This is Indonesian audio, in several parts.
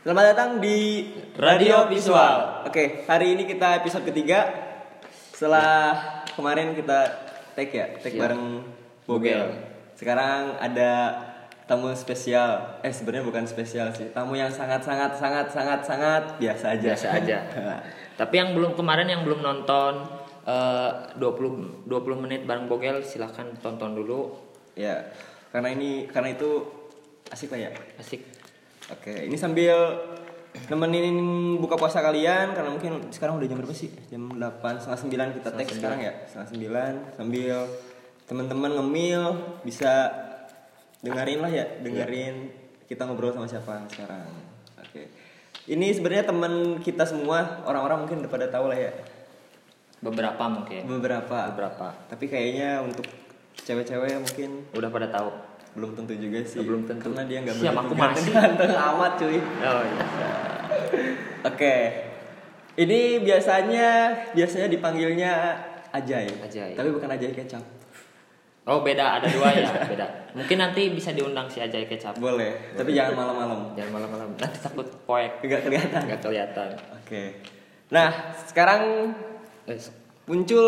Selamat datang di Radio Visual. Oke, hari ini kita episode ketiga. Setelah kemarin kita take ya, take Iya. bareng Bogel. Sekarang ada tamu spesial. Eh sebenarnya bukan spesial sih. Tamu yang sangat sangat sangat sangat sangat biasa aja. biasa aja. Tapi yang belum kemarin yang belum nonton eh, 20 20 menit bareng Bogel silahkan tonton dulu. ya, karena ini karena itu asik lah ya. Asik. Oke, ini sambil nemenin buka puasa kalian karena mungkin sekarang udah jam berapa sih? Jam 8 setengah 9 kita tag sekarang ya, setengah 9 sambil teman-teman ngemil bisa dengerin lah ya, dengerin kita ngobrol sama siapa sekarang. Oke. Ini sebenarnya teman kita semua, orang-orang mungkin udah pada tahu lah ya. Beberapa mungkin. Beberapa. Beberapa. Tapi kayaknya untuk cewek-cewek mungkin Udah pada tahu. Belum tentu juga sih. Belum tentu. Karena dia nggak Siap, aku masih. ganteng amat cuy. Oh iya. Oke. Ini biasanya biasanya dipanggilnya Ajay. Ajay. Tapi bukan Ajay kecap. Oh beda ada dua ya beda. Mungkin nanti bisa diundang si Ajay Kecap. Boleh, tapi jangan malam-malam. Jangan malam-malam. Nanti takut poek. Enggak kelihatan. Nggak kelihatan. Oke. Nah, sekarang Eh, muncul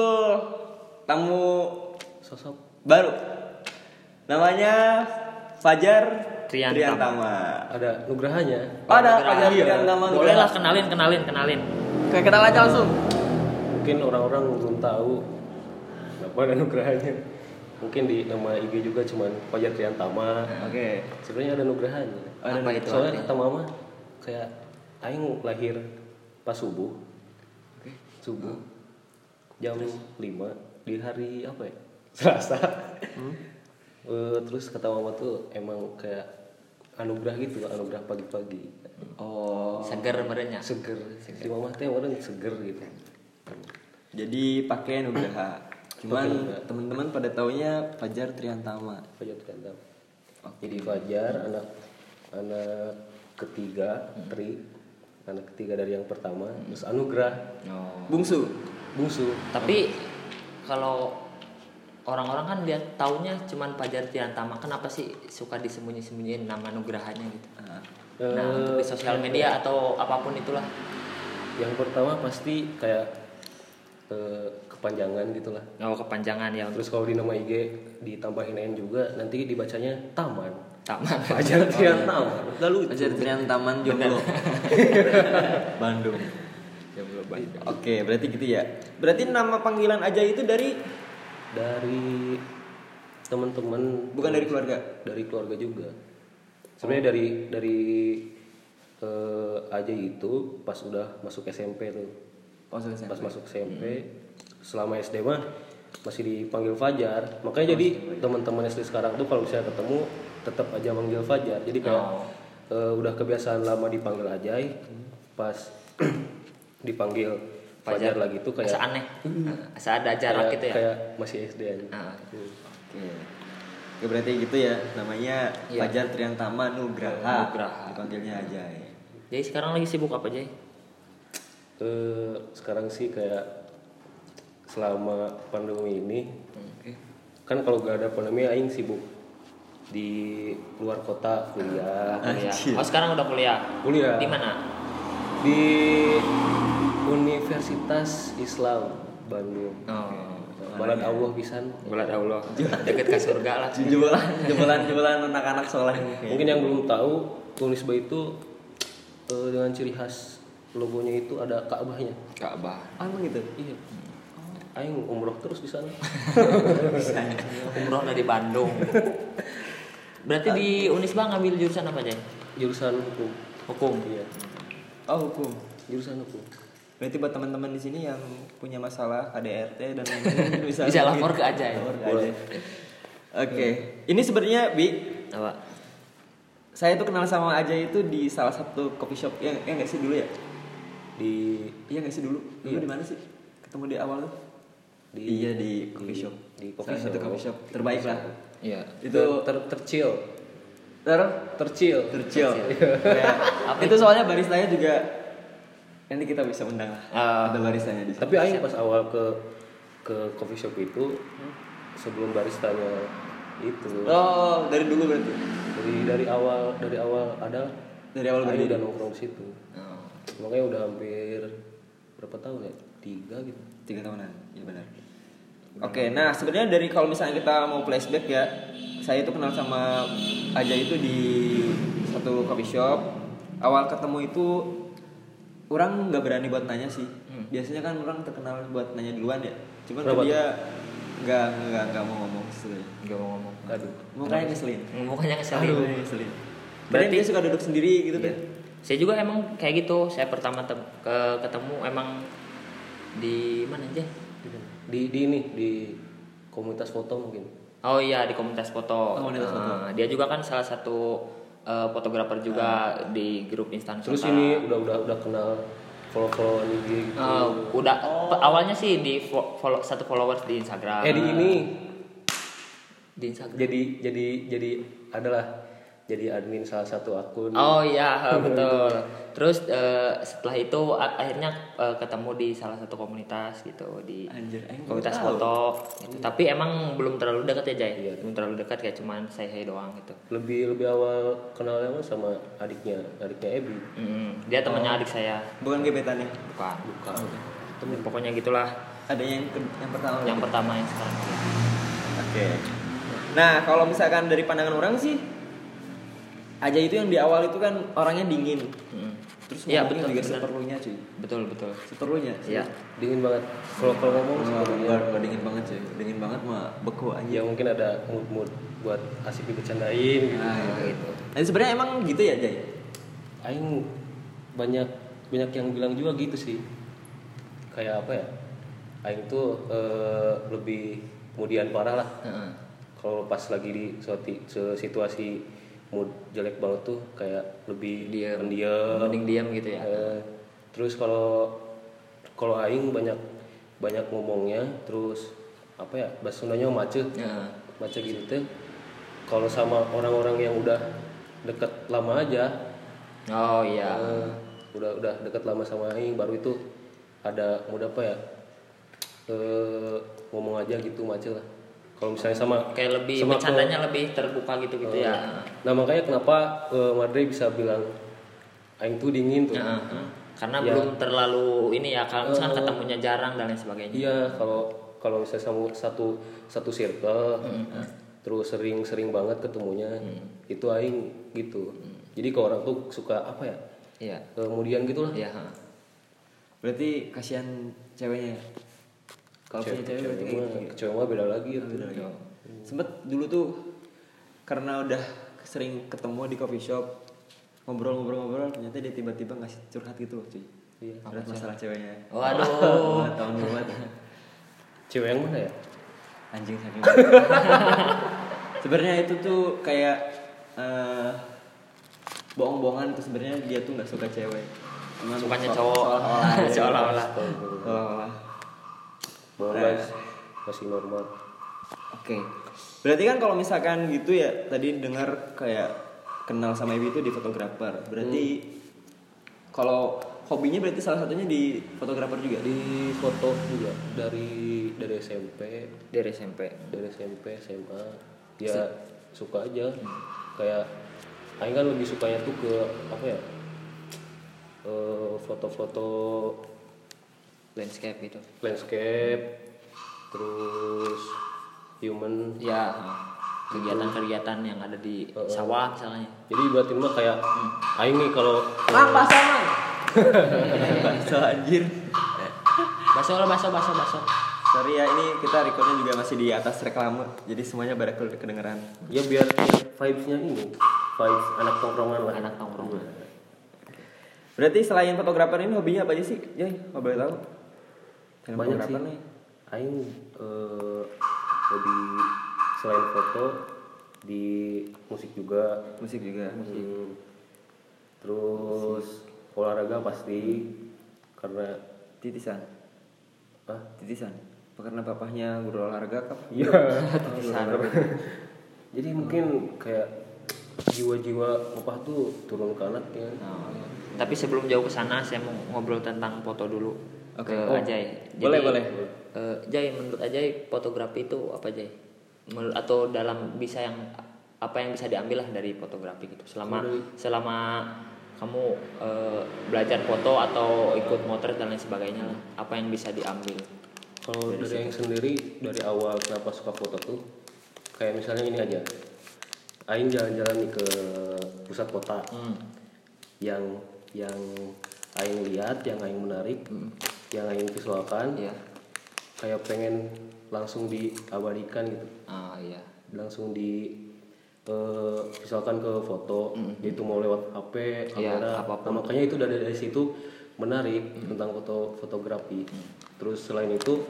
tamu sosok baru. Namanya Fajar Triantama. Triantama. ada nugrahanya Oh, ada. Fajar Iya. Triantama. Boleh lah kenalin kenalin kenalin. Oke, kenal aja langsung. mungkin orang-orang belum tahu kenapa ada nugrahanya mungkin di nama IG juga cuman Fajar Triantama Oke. sebenarnya ada nugrahanya Ada Apa itu? soalnya kata mama kayak Aing lahir pas subuh Oke. subuh jam 5 di hari apa ya Selasa Eh, terus kata mama tuh emang kayak anugerah gitu anugerah pagi-pagi Oh. Seger merenya. seger si mama teh orang seger gitu Jadi pakai Nugraha. Cuman teman-teman pada taunya Fajar Triantama. Fajar Triantama. Jadi Fajar anak anak ketiga Tri anak ketiga dari yang pertama terus Anugrah Oh. Bungsu. bungsu Tapi kalau orang-orang kan dia taunya cuman Fajar Tiantama, kenapa sih suka disembunyi-sembunyiin nama nugrahanya gitu? Nah, Nah, Eh, untuk di sosial media atau apa pun itulah. yang pertama pasti kayak eh, kepanjangan gitulah Oh, kepanjangan ya terus kalau di nama IG ditambahin N juga nanti dibacanya Taman taman. Fajar Triantama lalu Fajar Triantaman Jomblo. Bandung. Jomblo Bandung. Oke, berarti gitu ya. Berarti nama panggilan aja itu dari dari teman-teman. Bukan dari keluarga. dari keluarga juga. Sebenarnya dari dari eh, aja itu pas udah masuk SMP tuh. Oh, selesai. pas masuk SMP selama SD mah masih dipanggil Fajar. Makanya jadi teman-teman SD sekarang tuh kalau misalnya ketemu tetap aja manggil Fajar. Jadi kayak Oh. eh, udah kebiasaan lama dipanggil Ajay pas dipanggil Fajar, lagi tuh kayak Asa aneh. Asa ada jarak kayak, gitu ya. kayak masih SD aja Nah, Hmm. Oke. Oke, berarti gitu ya. Namanya Iya. Fajar Triantama Nugraha. Nugraha. Dipanggilnya aja ya. jadi sekarang lagi sibuk apa Jay? Eh, sekarang sih kayak selama pandemi ini Oke. kan kalau gak ada pandemi aing sibuk di luar kota kuliah Kuliah. Anjir. Oh, sekarang udah kuliah. kuliah Di mana? di Universitas Islam Bandung Oh. Balad Allah pisan Bulan Allah. Deket ke surga lah. Jebolan, jebolan, jebolan anak-anak soleh mungkin yang belum tahu Unisba itu eh, dengan ciri khas logonya itu ada Ka'bahnya Ka'bah. Emang gitu. iya aing umroh terus di sana Umroh dari Bandung. Berarti di Unisba ngambil jurusan apa Jay? jurusan hukum Hukum. iya Oh, hukum. jurusan hukum Berarti buat teman-teman di sini yang punya masalah KDRT dan lain-lain bisa Bisa lapor ke. Lapor ke Ajay. Oke, ini sebenarnya Bi, Apa? saya tuh kenal sama Ajay itu di salah satu coffee shop yang yang nggak sih dulu ya? di Iya nggak sih dulu? Dulu Iya. di mana sih? Ketemu di awal tuh? Di- iya di coffee shop. di coffee Salah satu shop. coffee shop terbaik lah. Iya. Itu ter tercil ter tercil tercil. Ya. itu soalnya baristanya juga nanti kita bisa undang lah. Ah. Ada baristanya di sini. tapi aing pas awal ke ke coffee shop itu sebelum baristanya itu Oh, dari dulu berarti. dari dari awal dari awal ada Dari awal berdiri. udah nongkrong situ Oh. makanya udah hampir berapa tahun ya tiga gitu Tiga tahunan, iya benar. Oke, nah sebenarnya dari kalau misalnya kita mau flashback ya, saya itu kenal sama Aja itu di satu coffee shop. Awal ketemu itu orang nggak berani buat nanya sih. Hmm. Biasanya kan orang terkenal buat nanya duluan ya. Cuman Kenapa ke dia nggak nggak nggak mau ngomong sebenarnya. Gak mau ngomong. aduh Mukanya ngeselin. Mukanya keselin. Mukanya ngeselin. Berarti dia suka duduk sendiri gitu Iya. kan? Saya juga emang kayak gitu. Saya pertama ke ketemu emang di mana aja? di di ini di komunitas foto mungkin Oh iya di komunitas foto. Oh, komunitas foto. Nah, dia juga kan salah satu eh, fotografer juga di grup instan terus ini udah udah udah kenal follow follow IG gitu Eh, udah pe- awalnya sih di fo- follow satu followers di Instagram. eh di ini Di Instagram. jadi jadi jadi adalah jadi admin salah satu akun Oh iya betul. Terus eh, setelah itu a- akhirnya eh, ketemu di salah satu komunitas gitu di Anjir, aing komunitas foto. gitu. Tapi emang belum terlalu dekat ya Jay. Belum terlalu dekat kayak cuman saya saya doang gitu. lebih lebih awal kenalnya mah sama adiknya adiknya Ebi Mm, dia temannya adik saya. Bukan gebetan nih. Bukan. bukan Temen pokoknya gitulah. Ada yang ke- yang pertama. Yang pertama yang sekarang. Oke. Nah, kalau misalkan dari pandangan orang sih aja itu yang di awal itu kan orangnya dingin. Mm. Terus Iya, ngomongnya betul, juga benar. seperlunya cuy. Betul betul. Seperlunya. Iya. dingin banget kalau kalau ngomong enggak, enggak dingin banget cuy. Dingin banget mah beku aja. ya mungkin ada mood mood buat asik dibercandain gitu. Nah, gitu. gitu. Nah, sebenarnya emang gitu ya, Jay? Aing banyak banyak yang bilang juga gitu sih kayak apa ya Aing tuh eh, lebih kemudian parah lah Heeh. kalau pas lagi di suatu situasi mood jelek banget tuh kayak lebih Diam. pendiam Mending diam gitu ya. Eh, terus kalau kalau aing banyak banyak ngomongnya terus apa ya bahasa Sundanya macet Heeh. macet gitu teh kalau sama orang-orang yang udah deket lama aja Oh iya. eh, udah udah deket lama sama aing baru itu ada mudah apa ya eh, ngomong aja gitu macet lah kalau misalnya sama kayak lebih sama bercandanya lebih terbuka gitu gitu Eh, ya. Nah makanya kenapa eh, Madre bisa bilang Aing tuh dingin tuh. Heeh, heeh. Karena Ya. belum terlalu ini ya kalau misalkan Eh. ketemunya jarang dan lain sebagainya. Iya kalau kalau misalnya sama satu satu circle terus sering-sering banget ketemunya itu Aing gitu. Jadi kalau orang tuh suka apa ya Iya. kemudian gitu lah. Iya, heeh. Berarti kasihan ceweknya. Kalau punya cewek berarti kayak gitu. cewek mah beda lagi ya. Beda lagi. Sempet dulu tuh karena udah sering ketemu di coffee shop ngobrol-ngobrol-ngobrol ternyata dia tiba-tiba ngasih curhat gitu loh cuy. Iya. Curhat masalah ceweknya. Waduh. Tahun dulu banget. Cewek yang mana ya? Anjing saking. sebenarnya itu tuh kayak eh, bohong-bohongan tuh sebenarnya dia tuh nggak suka cewek. Cuman Sukanya cowok. Seolah-olah. Seolah-olah. Nah. guys, masih normal. Oke. Berarti kan kalau misalkan gitu ya tadi dengar kayak kenal sama Ibu itu di fotografer. Berarti kalau hobinya berarti salah satunya di fotografer juga. Di foto juga dari dari SMP Dari SMP. dari SMP SMA ya suka aja kayak Aing kan lebih sukanya tuh ke apa ya eh, foto-foto Landscape gitu. landscape terus human Ya, kegiatan-kegiatan yang ada di sawah misalnya. jadi berarti mah kayak Aing nih kalau Mang bahasa mang. bahasa anjir. Baso lah, baso, baso, baso. Sorry ya ini kita recordnya juga masih di atas reklame. Jadi semuanya pada ke- kedengeran. ya biar vibesnya ini vibes anak tongkrongan lah Anak tongkrongan. Berarti selain fotografer ini hobinya apa aja sih? Jay, mau boleh tahu? Selain banyak sih nih. Aing eh, lebih selain foto di musik juga Musik juga. Hmm. terus olahraga pasti karena Titisan. ah Titisan. Apa Karena bapaknya guru olahraga kah? iya jadi mungkin kayak jiwa-jiwa papa tuh turun ke anaknya Oh, iya. Tapi sebelum jauh ke sana, saya mau ngobrol tentang foto dulu Oke. ke Oh, Ajay. boleh, boleh. eh, Jay, menurut Ajay fotografi itu apa Jay? Menurut- atau dalam bisa yang apa yang bisa diambil lah dari fotografi gitu selama Dari- selama kamu eh, belajar foto atau ikut motret dan lain sebagainya lah apa yang bisa diambil Kalau dari yang sendiri dari awal kenapa suka foto tuh kayak misalnya ini aja. Aing jalan-jalan nih ke pusat kota hmm. yang yang Aing lihat, yang Aing menarik, yang Aing visualkan, iya kayak pengen langsung diabadikan gitu, ah iya langsung di eh, visualkan ke foto, itu mau lewat HP, Iya, kamera. apa pun. Nah, makanya itu dari, dari situ menarik tentang foto fotografi. Terus selain itu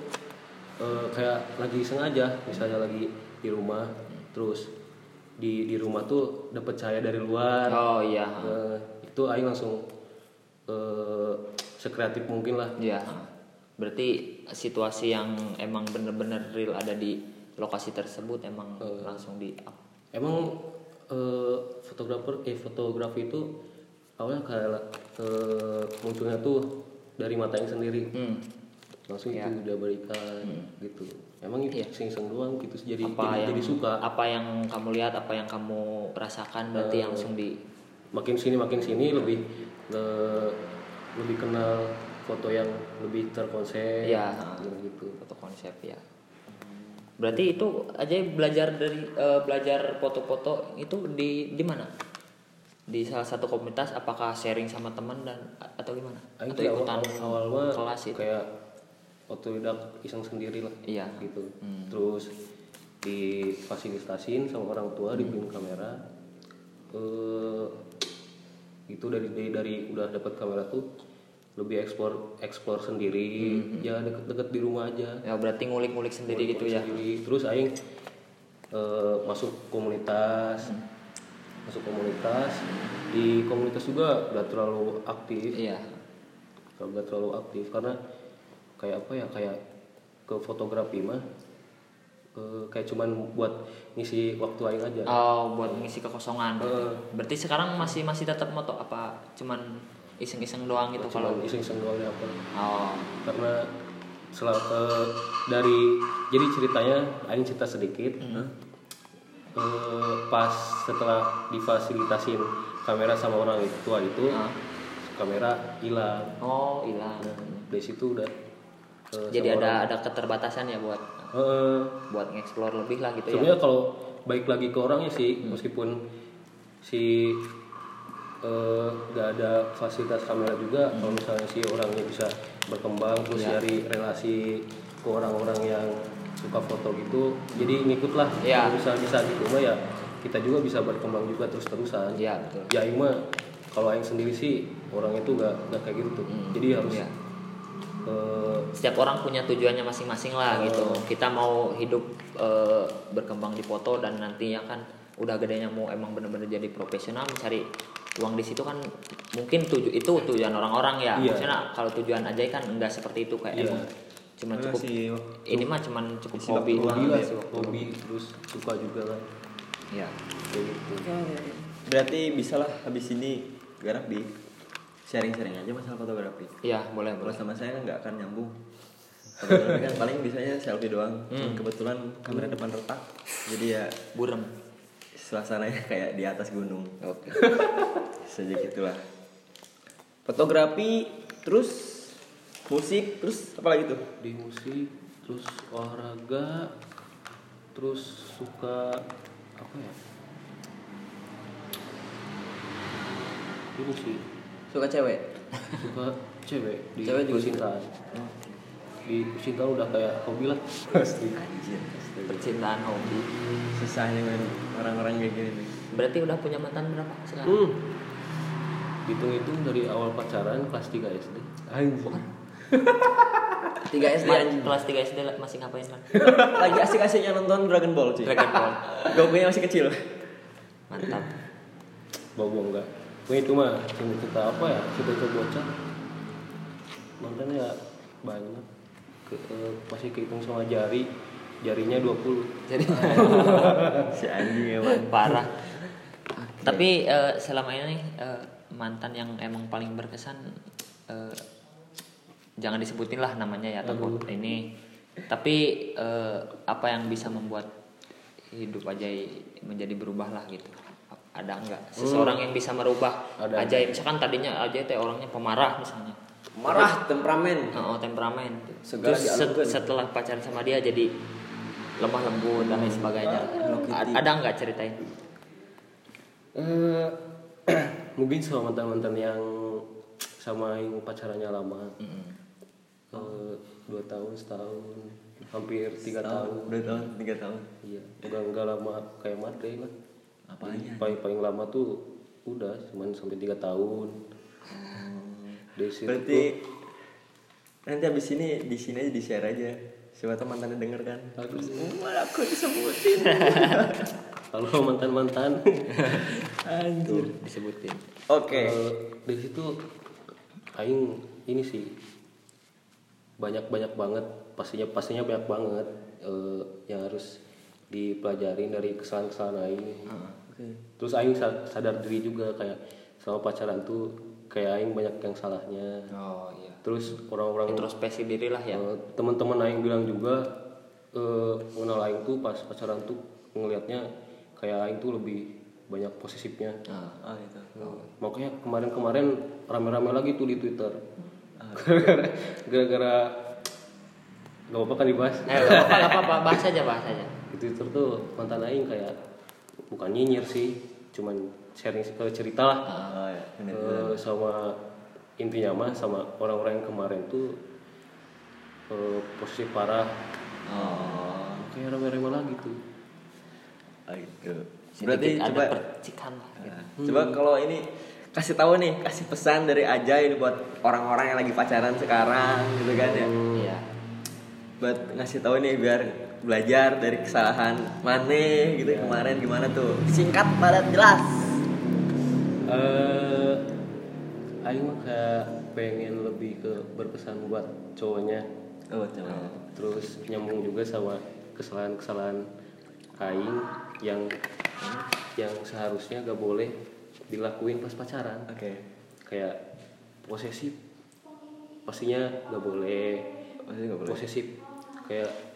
eh, kayak lagi sengaja, misalnya lagi di rumah, terus di di rumah tuh dapat cahaya dari luar. oh iya Eh, itu Aing langsung eh, sekreatif mungkin lah. Iya. Berarti situasi yang emang bener-bener real ada di lokasi tersebut emang langsung di up. Emang eh, fotografer eh fotografi itu awalnya kayak eh, munculnya tuh dari mata yang sendiri. Hmm. Langsung Ya. itu udah berikan gitu. Emang itu iseng-iseng doang gitu jadi Apa jadi, yang jadi suka. apa yang kamu lihat, apa yang kamu rasakan berarti langsung di Makin sini makin sini lebih eh, lebih kenal foto yang lebih terkonsep Iya. gitu. foto konsep ya. Berarti itu aja belajar dari eh, belajar foto-foto itu di di mana? Di salah satu komunitas apakah sharing sama teman dan atau gimana? Aing Atau tuh awal, ikutan awal mah kelas itu? kayak otodidak iseng sendiri lah Iya. gitu Hmm. terus difasilitasin sama orang tua dibeliin kamera eh itu dari dari, dari udah dapat kamera tuh lebih eksplor eksplor sendiri ya deket-deket di rumah aja Ya berarti ngulik-ngulik sendiri gitu ya. sendiri. terus aing eh, masuk komunitas Hmm. masuk komunitas di komunitas juga gak terlalu aktif Iya. nggak terlalu aktif karena kayak apa ya kayak ke fotografi mah kayak cuman buat ngisi waktu aing aja Oh, buat mengisi kekosongan. berarti. Eh. Berarti sekarang masih masih tetap moto apa cuman iseng-iseng doang gitu kalau iseng-iseng doang deh apa Oh. karena sel- eh, dari jadi ceritanya aing cerita sedikit Eh, pas setelah difasilitasin kamera sama orang tua itu Ah. kamera hilang Oh, hilang. nah, dari situ udah eh, Jadi ada orang- ada keterbatasan ya buat Eh, buat nge-explore lebih lah gitu ya. sebenarnya kalau baik lagi ke orangnya sih meskipun si eh, nggak ada fasilitas kamera juga kalau misalnya si orangnya bisa berkembang terus nyari relasi ke orang-orang yang suka foto gitu jadi ngikut lah Iya. kalau bisa bisa gitu mah ya kita juga bisa berkembang juga terus terusan Iya, betul. ya mah kalau Aing sendiri sih orangnya tuh nggak nggak kayak gitu tuh jadi harus Iya. Eh, Setiap orang punya tujuannya masing-masing lah gitu. Kita mau hidup eh, berkembang di foto dan nantinya kan udah gedenya mau emang bener-bener jadi profesional mencari uang di situ kan mungkin tuju itu tujuan orang-orang ya. Iya. Maksudnya kalau tujuan aja kan enggak seperti itu kayak Iya. emang cuman Mana cukup sih ini mah cuman cukup isi hobi hobi lah waktu. hobi terus suka juga kan Iya. kayak gitu Berarti bisa lah habis ini garap di sharing-sharing aja masalah fotografi. Iya, boleh, Kalau sama saya kan nggak akan nyambung. Fotografi kan paling bisanya selfie doang. Cuman kebetulan kamera depan retak. Jadi ya Burem. suasananya kayak di atas gunung. Oke. Saja gitulah. Fotografi terus musik terus apa lagi tuh? di musik terus olahraga terus suka apa ya ini sih Suka cewek? suka cewek di Cewek juga percintaan di percintaan udah kayak hobi lah pasti Anjir. Percintaan hobi. Susahnya men orang-orang kayak gini nih. Berarti udah punya mantan berapa sekarang? hmm. hitung-hitung dari awal pacaran kelas 3 SD anjir 3 SD kelas 3 SD masih ngapain kan? Lagi asik-asiknya nonton Dragon Ball cuy. Dragon Ball. Gokunya masih kecil. Mantap. bobo enggak Wah itu mah cerita apa ya cerita bocah mantannya ya banyak ke, eh, masih kehitung sama jari jarinya 20 Jadi si anjing emang. parah. Tapi eh, selama ini eh, mantan yang emang paling berkesan eh, jangan disebutin lah namanya ya takut ini. Tapi eh, apa yang bisa membuat hidup aja menjadi berubah lah gitu? Ada nggak seseorang yang bisa merubah Ada. ajaib. misalkan tadinya ajaib teh orangnya pemarah misalnya. Marah temperamen. Oh, temperamen. Segala terus set- setelah pacaran sama dia jadi lemah lembut dan lain sebagainya. Hello Kitty. A- ada nggak ceritain? Eh, mungkin sama mantan-mantan yang sama yang pacarannya lama. Eh, dua tahun setahun hampir tiga tahun. Dua tahun tiga tahun. Iya udah nggak lama kayak matre lah Apanya? paling paling lama tuh udah cuman sampai tiga tahun. Dari situ berarti nanti abis ini di sini aja di share aja. Siapa tahu mantannya denger kan. Bagus. oh, aku disebutin. Kalau mantan mantan anjir disebutin. Oke. Dari situ aing ini sih banyak banyak banget pastinya pastinya banyak banget eh, yang harus dipelajarin dari kesalahan-kesalahan aing oke. Terus aing sa- sadar diri juga kayak sama pacaran tuh kayak aing banyak yang salahnya. Oh iya. Terus orang-orang introspeksi diri lah ya. Eh, teman-teman aing bilang juga eh mengenal aing tuh pas pacaran tuh ngelihatnya kayak aing tuh lebih banyak posesifnya. Ah. oh gitu. Makanya kemarin-kemarin rame-rame lagi tuh di twitter. Ah. gara-gara gak apa-apa kan dibahas. Eh gak apa gak apa bahas aja bahas aja. Di twitter tuh mantan aing kayak bukan nyinyir sih cuman sharing eh, cerita lah. Oh ya bener. Eh, sama intinya mah sama orang-orang yang kemarin tuh eh, posisi parah. Oh. Kayak rame-rame lagi tuh. Oh Sedikit berarti ada coba percikan lah gitu. Nah, coba kalau ini kasih tahu nih kasih pesan dari Aja ini buat orang-orang yang lagi pacaran sekarang gitu kan ya. Iya. Buat ngasih tahu nih biar belajar dari kesalahan mana gitu kemarin gimana tuh? Singkat padat jelas. Eh Aing mah kayak pengen lebih ke berpesan buat cowoknya. Oh coba terus nyambung juga sama kesalahan-kesalahan Aing yang yang seharusnya gak boleh dilakuin pas pacaran. Oke. Kayak posesif. Pastinya gak boleh. Pasti nggak boleh. Posesif. Kayak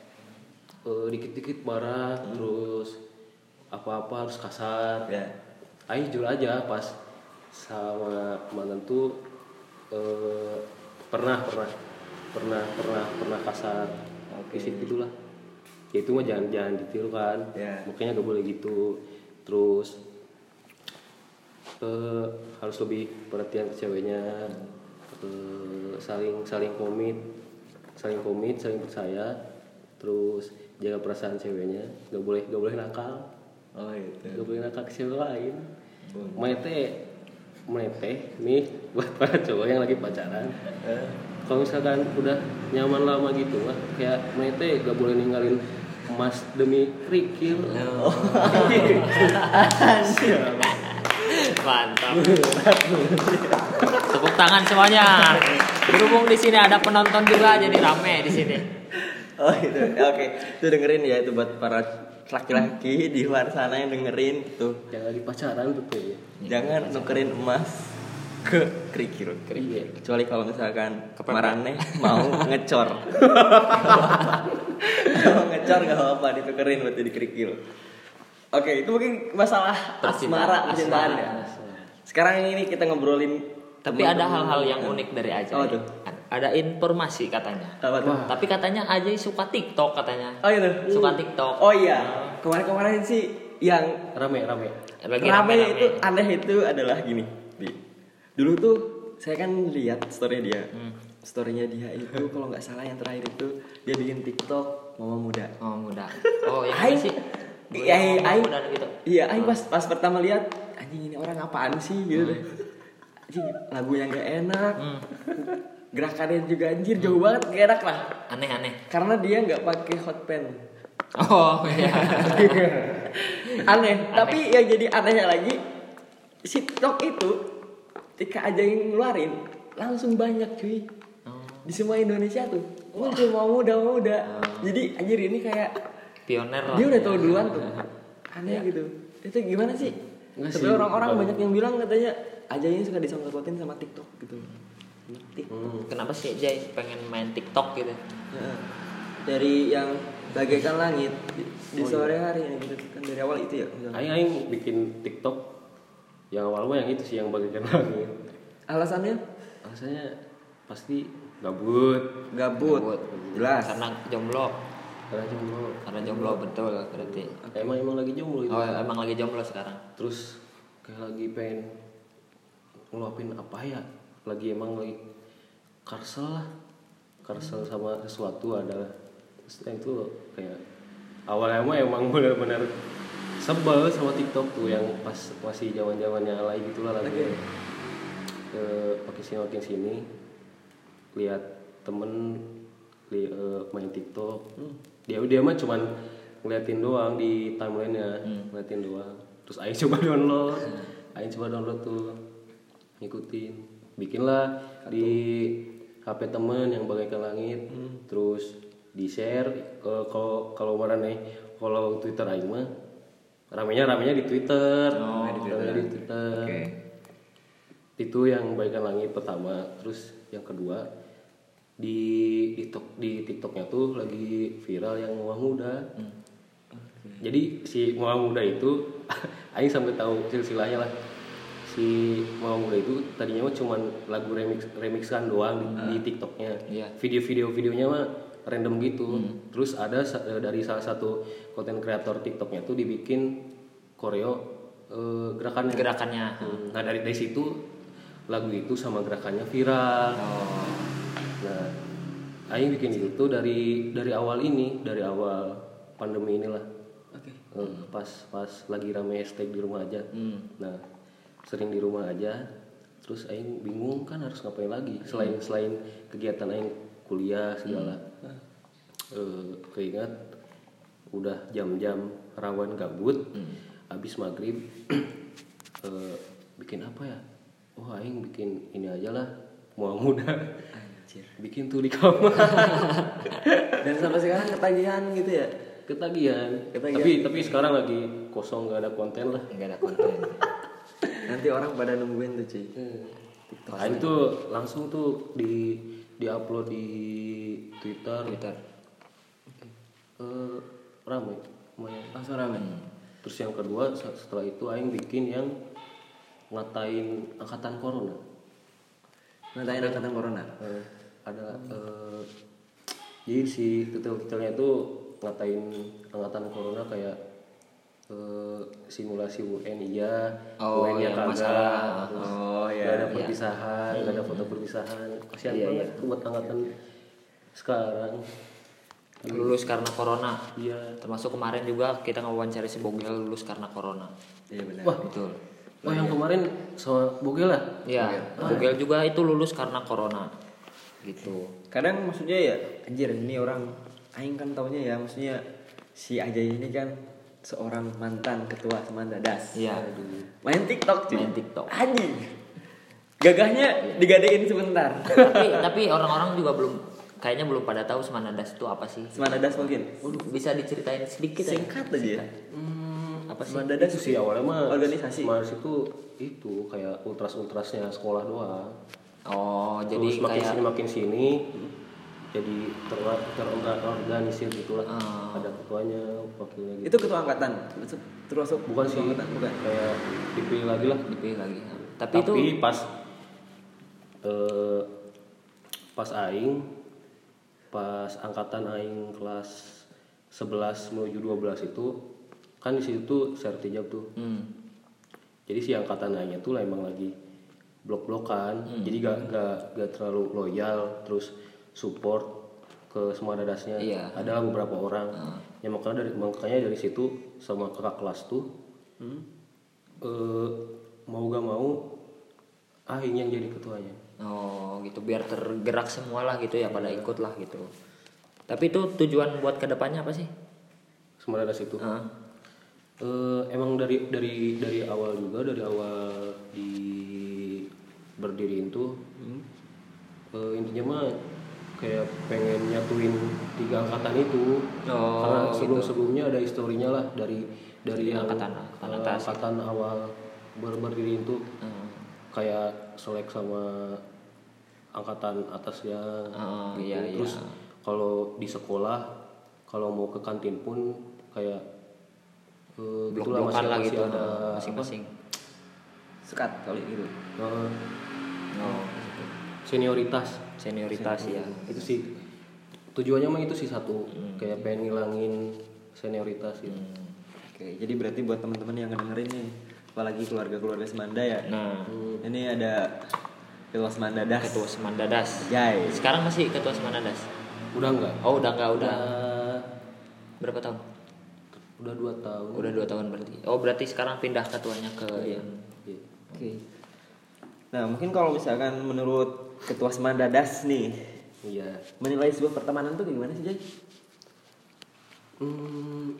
eh, dikit-dikit marah terus apa-apa harus kasar. Ya. Aing jujur aja pas sama mantan tuh eh, pernah pernah pernah pernah pernah kasar. Oke. fisik gitulah ya itu mah jangan jangan ditiru kan. Ya. makanya gak boleh gitu. Terus eh, harus lebih perhatian ke ceweknya. Eh, saling saling komit saling komit saling percaya. Terus jaga perasaan ceweknya. Gak boleh gak boleh nakal. Oh gitu. Gak boleh nakal ke cewek lain. Boleh. Mete Mete nih buat para cowok yang lagi pacaran. Eh, kalau misalkan udah nyaman lama gitu mah kayak Mete gak boleh ninggalin emas demi kerikil. Oh. mantap. Tepuk tangan semuanya. Berhubung di sini ada penonton juga jadi rame di sini oh gitu. Oke itu dengerin ya itu buat para laki-laki di luar sana yang dengerin tuh. Yang lagi pacaran betul ya jangan nukerin emas ke kerikil. Iya. kecuali kalau misalkan marane mau ngecor. Mau ngecor gak apa-apa ditukerin buat jadi kerikil. Oke itu mungkin masalah asmara percintaan ya. sekarang ini kita ngobrolin tapi ada hal-hal yang unik dari Aja Oh, tuh. Ada informasi katanya. Apa tuh? Tapi katanya Aja suka TikTok katanya. Oh itu suka TikTok. Oh iya. Kemarin-kemarin sih yang rame rame. Lagi rame rame-rame. itu aneh itu adalah gini Di. dulu tuh saya kan lihat story dia. Hmm. storynya dia itu kalau nggak salah yang terakhir itu dia bikin TikTok mama muda. Oh muda. Oh ini sih. Iya, Aing- Aing- muda gitu. iya Aing pas pas pertama lihat anjing ini orang apaan sih? Gitu. Deh anjing lagu yang gak enak. Hmm. gerakannya juga anjir jauh banget gak enak lah. Aneh-aneh karena dia nggak pakai hot pen oh iya. Aneh. Tapi yang jadi anehnya lagi si TikTok itu ketika aja yang ngeluarin langsung banyak cuy. Oh, di semua Indonesia tuh. Muncul mau muda mau muda. Jadi anjir ini kayak pioner lah. dia udah tahu duluan tuh. Aneh gitu. Itu gimana sih? Tapi orang-orang banyak yang bilang katanya aja ini suka disangkut-pautin sama TikTok gitu Hmm. kenapa sih Jay pengen main TikTok gitu Heeh. dari yang bagaikan langit di, di sore hari ini gitu kan dari awal itu ya. Aing aing bikin TikTok yang awal mah yang itu sih yang bagikan langit Alasannya? alasannya pasti gabut Gabut. Gabut. Jelas. karena jomblo karena jomblo karena jomblo betul berarti emang emang lagi jomblo itu oh emang lagi jomblo sekarang terus kayak lagi pengen ngeluapin apa ya lagi emang lagi karsel lah. Karsel sama sesuatu adalah terus itu kayak awalnya mah emang benar-benar sebel sama TikTok tuh yang pas masih zaman zamannya alay gitulah lagi. Ke makin sini makin sini lihat temen li, eh, main TikTok. Dia dia mah cuman ngeliatin doang di timelinenya ngeliatin doang. Terus Aing coba download. Aing coba download tuh ngikutin bikinlah di HP temen yang bagaikan langit. Terus di share kalau kalau mana nih kalau Twitter Aing mah ramenya ramenya di Twitter. Oh, di Twitter, di Twitter. Oke. itu yang bagaikan langit pertama. Terus yang kedua di TikTok di TikToknya tuh lagi viral yang Muah Muda. Jadi si Muah Muda itu Aing sampai tahu silsilahnya lah si Muda itu tadinya mah cuman lagu remix remixan doang di, di TikToknya Iya. video-video videonya mah random gitu terus ada eh, dari salah satu konten kreator TikToknya tuh dibikin koreo eh, gerakannya gerakannya Hmm, Nah dari dari situ lagu itu sama gerakannya viral. oh Nah, Aing bikin itu tuh dari dari awal ini, dari awal pandemi inilah. Oke. Eh, Pas pas lagi rame hashtag di rumah aja. hmm. Nah, sering di rumah aja. Terus Aing bingung kan harus ngapain lagi selain selain kegiatan Aing kuliah segala. Eh, keingat udah jam-jam rawan gabut. Habis maghrib eh, bikin apa ya? Oh Aing bikin ini aja lah. Mau muda. Anjir. Bikin tuh di kamar. Dan sampai sekarang ketagihan gitu ya. Ketagihan. Ketagihan. Tapi tapi sekarang lagi kosong gak ada konten lah. nggak ada konten Nanti orang pada nungguin tuh, cuy. Nah, itu langsung tuh di diupload di Twitter. Twitter Eh, rame lumayan. Langsung rame. Terus yang kedua se- setelah itu Aing bikin yang ngatain angkatan corona. Ngatain angkatan corona. Eh, ada eh, jadi si titel-titelnya itu ngatain angkatan corona kayak eh, simulasi UN iya, Oh, UN nya yang kagak, masalah. terus Oh, iya, nggak ada iya. perpisahan, nggak ada foto perpisahan, kasihan Iya, banget tuh buat angkatan sekarang. lulus karena corona. Iya. termasuk kemarin juga kita ngawancari si Bogel lulus karena corona. Iya benar. Wah, betul. Oh yang kemarin sama Bogel lah. ya Bogel juga itu lulus karena corona. Gitu. Kadang maksudnya ya, anjir ini orang aing kan taunya ya maksudnya si Ajay ini kan seorang mantan ketua teman dadas. Iya. Main TikTok cuy. Main TikTok. Anjing. Gagahnya digadein sebentar. tapi tapi orang-orang juga belum kayaknya belum pada tahu Semanadas itu apa sih Teman dadas mungkin. Waduh, bisa diceritain sedikit ya? Singkat aja ya. Hmm, apa sih Teman dadas Itu sih awalnya mah organisasi. Mars itu itu kayak ultras ultrasnya sekolah doang. oh jadi Terus makin kayak sini makin sini jadi ter terorganisir gitu lah. Ah. Ada ketuanya, wakilnya gitu. Itu ketua angkatan. Termasuk bukan sih, angkatan, bukan. kayak dipilih lagi lah. dipilih lagi tapi, Tapi, itu pas eh, pas aing pas angkatan aing kelas 11 menuju 12 itu kan di situ sertijab tuh. hmm, Jadi si angkatan aingnya tuh lah emang lagi blok-blokan. Hmm. Jadi gak, gak, gak terlalu loyal terus support ke semua dadasnya. Iya. Hmm. Ada beberapa orang. Ya makanya dari makanya dari situ sama kakak kelas tuh Hmm. eh, mau gak mau aing yang jadi ketuanya. oh gitu biar tergerak semua lah gitu ya pada ikut lah gitu tapi itu tujuan buat ke depannya apa sih Semua dadas itu. Ah, Eh, emang dari dari dari awal juga dari awal di berdiriin tuh eh, intinya mah kayak pengen nyatuin tiga angkatan itu Oh, karena gitu. sebelum sebelumnya ada historinya lah dari dari yang angkatan- angkatan atas. angkatan awal ber berdiri itu ah. kayak selek sama angkatan atasnya Oh, gitu. iya, iya. terus kalau di sekolah kalau mau ke kantin pun kayak eh, gitulah blok-blokan lah masih gitu ada masing-masing sekat kali gitu Eh, oh senioritas senioritas ya itu sih. Tujuannya mah itu sih satu. Kayak pengen ngilangin senioritas gitu oke jadi berarti buat teman-teman yang ngedengerin nih apalagi keluarga-keluarga Semanda ya. Nah. Ini ada ketua Semanda Das. Ketua Semandadas Jai. Sekarang masih ketua Semandadas udah enggak oh udah nggak udah. Udah. Berapa tahun? Udah dua tahun. Udah dua tahun berarti. Oh berarti sekarang pindah ketuanya ke yang Iya. oke. Nah mungkin kalau misalkan menurut ketua Semanda Das nih. Iya. Menilai sebuah pertemanan tuh gimana sih Jai hmm,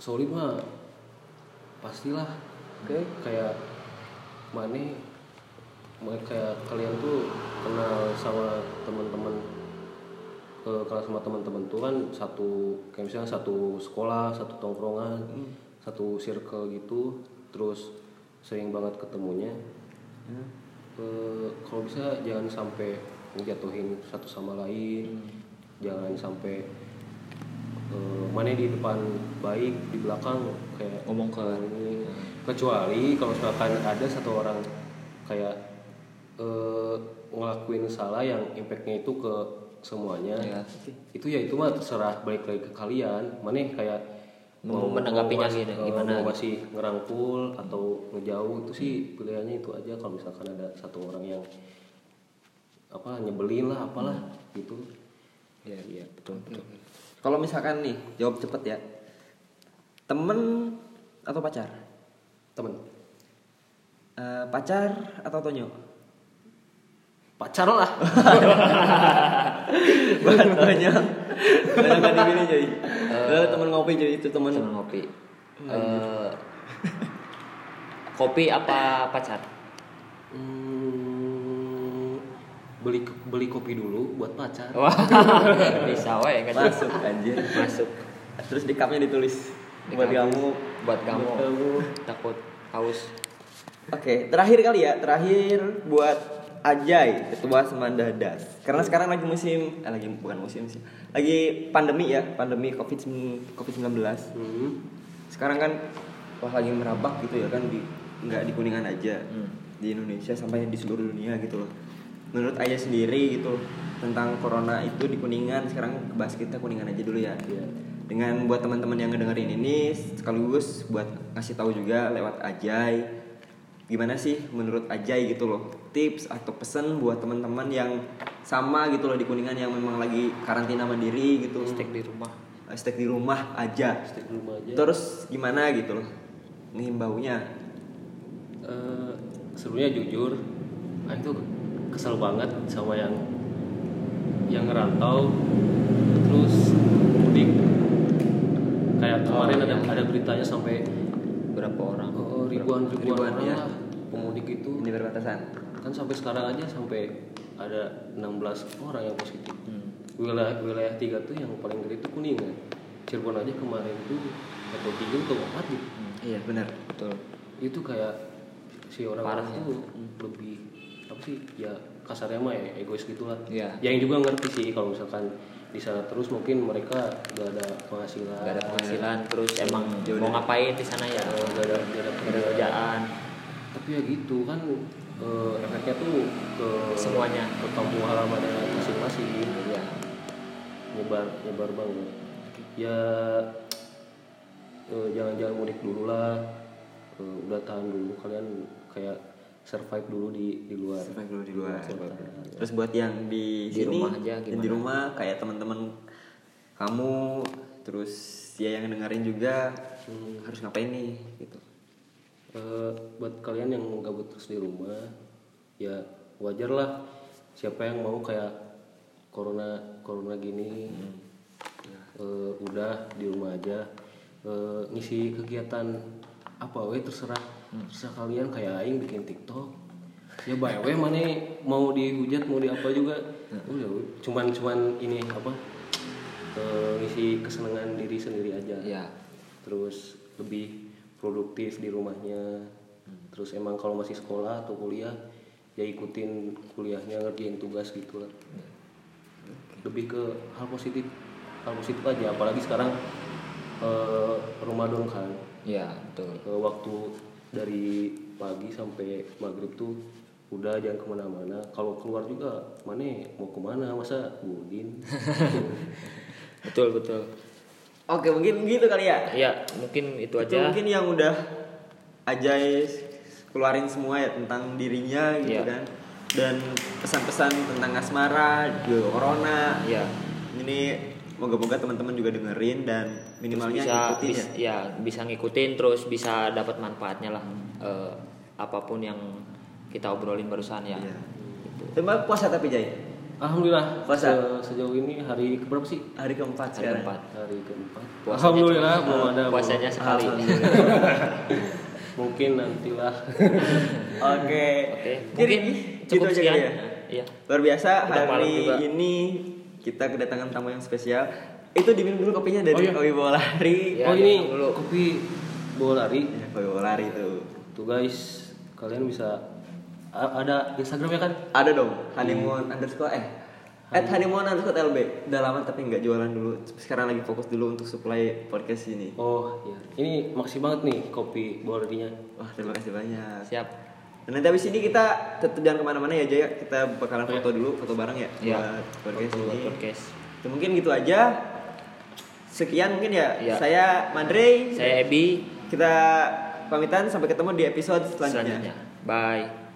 sorry mah pastilah. Oke. Kayak mana ma- kayak kalian tuh kenal sama teman-teman eh, kalau sama teman-teman tuh kan satu kayak misalnya satu sekolah satu tongkrongan satu circle gitu terus sering banget ketemunya Kalau bisa jangan sampai menjatuhin satu sama lain. Jangan sampai eh, mana di depan baik di belakang kayak ngomong ke ini. Kecuali kalau misalkan ada satu orang kayak eh, ngelakuin salah yang impactnya itu ke semuanya Ya. itu ya itu mah terserah balik lagi ke kalian. Mana kayak Mau menanggapinya masih- gini, eh, gimana? mau masih ngerangkul atau ngejauh itu sih pilihannya itu aja. Kalau misalkan ada satu orang yang apa nyebelin lah apalah gitu. Iya iya betul betul. Kalau misalkan nih jawab cepet ya. Temen atau pacar? Temen. Eh, pacar atau Tonyo? Pacar lah. Buat Tonyo Tonyo nggak dipilih jadi Lalu temen ngopi jadi itu temen teman ngopi. Eh, kopi apa pacar? Hmm, beli beli kopi dulu buat pacar. Wah bisa wae kan? Masuk anjir. Masuk. Terus di cupnya ditulis. Di buat cup. kamu. Buat kamu. Buat kamu. takut haus. Oke, terakhir kali ya, terakhir buat Ajay, ketua Semanda Das. Karena sekarang lagi musim, eh, lagi bukan musim sih, lagi pandemi ya, pandemi COVID COVID 19. Hmm. Sekarang kan wah lagi merabak gitu ya kan di nggak di kuningan aja Hmm. di Indonesia sampai di seluruh dunia gitu loh. Menurut Ayah sendiri gitu tentang corona itu di kuningan sekarang bahas kita kuningan aja dulu ya. Dengan buat teman-teman yang ngedengerin ini sekaligus buat ngasih tahu juga lewat Ajay gimana sih menurut Ajay gitu loh? Tips atau pesan buat teman-teman yang sama gitu loh di kuningan yang memang lagi karantina mandiri gitu. Steak di rumah. Eh, stay di rumah aja. Stay di rumah aja. terus gimana gitu loh ngimbaunya? Eh, sebenarnya jujur, aku tuh kesel banget sama yang yang ngerantau. Terus mudik. Kayak kemarin Oh, ada iya. ada beritanya sampai berapa orang? Eh, ribuan ribuan, Ribuan, orang ya. lah pemudik itu. di perbatasan Kan sampai sekarang aja sampai ada 16 orang yang positif. Hmm. Wilayah wilayah tiga tuh yang paling gede itu kuningan. Cirebon aja kemarin tuh atau tiga atau empat gitu. iya benar betul itu kayak si orang Parah orang ya. tuh lebih apa sih ya kasarnya mah ya egois gitulah Iya. yang juga ngerti sih kalau misalkan di sana terus mungkin mereka gak ada penghasilan. Gak ada penghasilan terus emang Ya mau ngapain di sana ya? Gak ada gak ada gak ada kerjaan. Tapi ya gitu kan eh, efeknya tuh ke Semuanya. ke kampung halamannya masing-masing. Iya. nyebar nyebar banget. Ya eh, jangan-jangan mudik dulu lah. Eh, udah tahan dulu kalian kayak survive dulu di di luar. Survive dulu di luar. Kota. terus buat yang di, Di sini rumah aja gimana? di rumah kayak teman-teman kamu terus ya yang dengerin juga Hmm. harus ngapain nih gitu. Eh, buat kalian yang gabut terus di rumah ya wajar lah. Siapa yang mau kayak corona corona gini eh, udah di rumah aja. Eh, ngisi kegiatan apa weh terserah terserah kalian kayak aing bikin tiktok. Ya baik weh mana mau dihujat mau di apa juga udah weh. cuman cuman ini apa eh, ngisi kesenangan diri sendiri aja. Iya. terus lebih produktif di rumahnya. Terus emang kalau masih sekolah atau kuliah ya ikutin kuliahnya ngerjain tugas gitu lah. Lebih ke hal positif. Hal positif aja apalagi sekarang eh, Ramadan kan. Iya, betul. Eh, waktu dari pagi sampai maghrib tuh udah jangan ke mana-mana kalau keluar juga mana mau ke mana masa budin betul betul Oke, mungkin gitu kali ya. ya mungkin itu Itu aja mungkin yang udah Ajay keluarin semua ya tentang dirinya gitu Iya. kan. Dan pesan-pesan tentang asmara, juga corona. ya Ini moga-moga teman-teman juga dengerin dan minimalnya bisa ikutin bisa, ya. ya bisa ngikutin terus bisa dapat manfaatnya lah Eh, apa pun yang kita obrolin barusan ya Iya. Gitu. Terima puasa tapi Jay. alhamdulillah Puasa. se- sejauh ini hari keberapa sih Hari keempat hari sekarang. keempat hari keempat Puasanya alhamdulillah belum ada puasanya sekali mungkin nantilah Oke. oke Jadi mungkin gitu cukup aja sekian ya. Iya. Luar biasa Udah hari juga. ini kita kedatangan tamu yang spesial. Itu diminum dulu kopinya dari Oh, iya. Kopi Bolari. Ya, oh ini dulu. kopi bola lari Ya, Kopi Bolari itu. tuh guys kalian bisa a- ada instagramnya kan Ada dong, honeymoon underscore eh at honeymoon underscore LB. Udah lama tapi nggak jualan dulu. Sekarang lagi fokus dulu untuk supply podcast ini. oh iya ini makasih banget nih kopi bola larinya Wah terima kasih banyak. siap Dan nanti habis ini kita tetap jangan ke mana-mana ya Jaya. Kita bakalan foto dulu, foto bareng ya Iya. buat podcast Foto ini. podcast. Itu mungkin gitu aja. Sekian mungkin ya. Iya. Saya Mandrei. saya Ebi Kita pamitan sampai ketemu di episode selanjutnya. selanjutnya bye